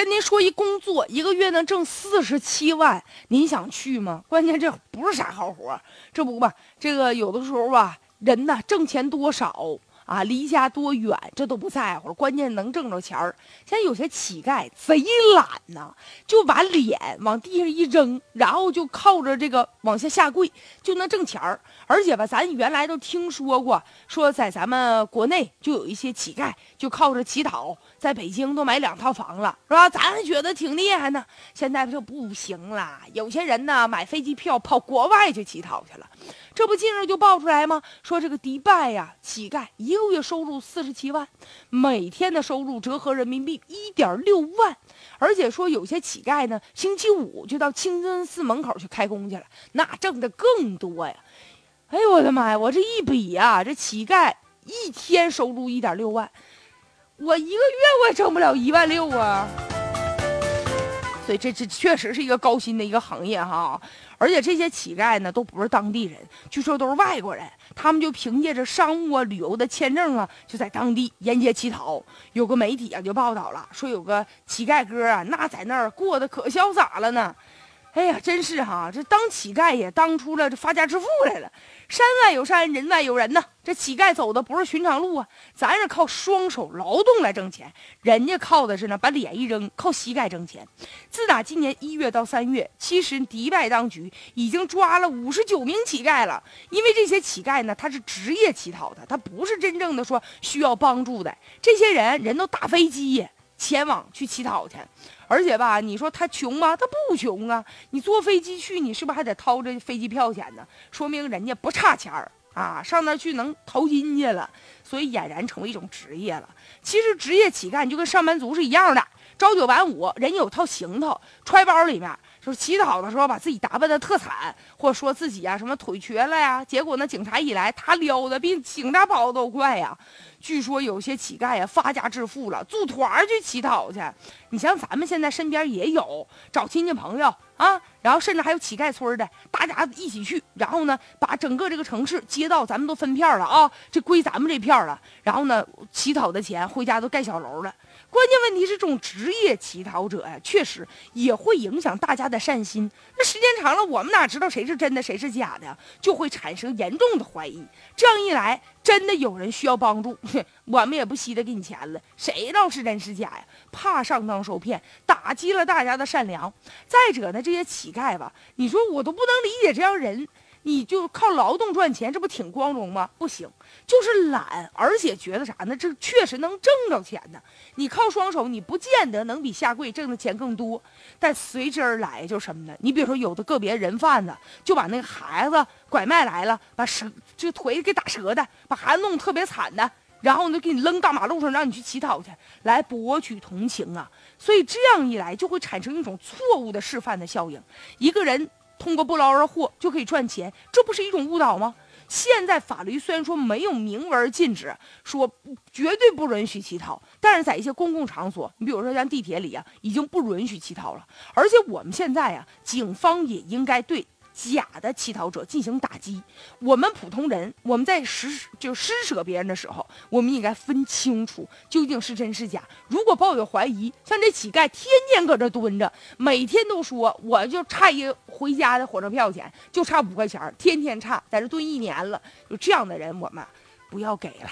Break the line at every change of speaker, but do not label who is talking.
跟您说一工作，一个月能挣四十七万，您想去吗？关键这不是啥好活，这不吧？这个有的时候吧，人呐，挣钱多少。啊，离家多远，这都不在乎，关键能挣着钱儿。现在有些乞丐贼懒呐，就把脸往地上一扔，然后就靠着这个往下下跪，就能挣钱儿。而且吧，咱原来都听说过，说在咱们国内就有一些乞丐，就靠着乞讨，在北京都买两套房了，是吧？咱还觉得挺厉害呢。现在就不行了，有些人呢买飞机票跑国外去乞讨去了。这不近日就爆出来吗？说这个迪拜呀，乞丐一六月收入四十七万，每天的收入折合人民币一点六万，而且说有些乞丐呢，星期五就到清真寺门口去开工去了，那挣的更多呀！哎呦我的妈呀，我这一比呀，这乞丐一天收入一点六万，我一个月我也挣不了一万六啊！对这这确实是一个高薪的一个行业哈。而且这些乞丐呢，都不是当地人，据说都是外国人。他们就凭借着商务啊、旅游的签证啊，就在当地沿街乞讨。有个媒体啊就报道了，说有个乞丐哥啊，那在那儿过得可潇洒了呢。哎呀，真是哈，这当乞丐也当出了这发家致富来了。山外有山，人外有人呐。这乞丐走的不是寻常路啊，咱是靠双手劳动来挣钱，人家靠的是呢，把脸一扔，靠膝盖挣钱。自打今年一月到三月，其实迪拜当局已经抓了五十九名乞丐了。因为这些乞丐呢，他是职业乞讨的，他不是真正的说需要帮助的。这些人人都打飞机前往去乞讨去。而且吧，你说他穷吗？他不穷啊！你坐飞机去，你是不是还得掏这飞机票钱呢？说明人家不差钱儿啊，上那去能淘金去了，所以俨然成为一种职业了。其实职业乞丐就跟上班族是一样的，朝九晚五，人有套行头，揣包里面。就是乞讨的时候，把自己打扮的特惨，或者说自己呀什么腿瘸了呀，结果呢警察一来，他撩的比警察跑的都快呀。据说有些乞丐呀发家致富了，组团去乞讨去。你像咱们现在身边也有找亲戚朋友啊，然后甚至还有乞丐村的，大家一起去，然后呢把整个这个城市街道咱们都分片了啊，这归咱们这片了。然后呢乞讨的钱回家都盖小楼了。关键问题是，这种职业乞讨者呀，确实也会影响大家的善心。那时间长了，我们哪知道谁是真的，谁是假的，就会产生严重的怀疑。这样一来，真的有人需要帮助，我们也不稀得给你钱了。谁知道是真是假呀？怕上当受骗，打击了大家的善良。再者呢，这些乞丐吧，你说我都不能理解这样人。你就靠劳动赚钱，这不挺光荣吗？不行，就是懒，而且觉得啥呢？这确实能挣着钱呢。你靠双手，你不见得能比下跪挣的钱更多。但随之而来就是什么呢？你比如说，有的个别人贩子就把那个孩子拐卖来了，把折这腿给打折的，把孩子弄特别惨的，然后呢给你扔大马路上，让你去乞讨去，来博取同情啊。所以这样一来，就会产生一种错误的示范的效应。一个人。通过不劳而获就可以赚钱，这不是一种误导吗？现在法律虽然说没有明文禁止，说绝对不允许乞讨，但是在一些公共场所，你比如说像地铁里啊，已经不允许乞讨了。而且我们现在啊，警方也应该对。假的乞讨者进行打击，我们普通人，我们在施就施舍别人的时候，我们应该分清楚究竟是真是假。如果抱有怀疑，像这乞丐天天搁这蹲着，每天都说我就差一回家的火车票钱，就差五块钱，天天差，在这蹲一年了，就这样的人，我们不要给了。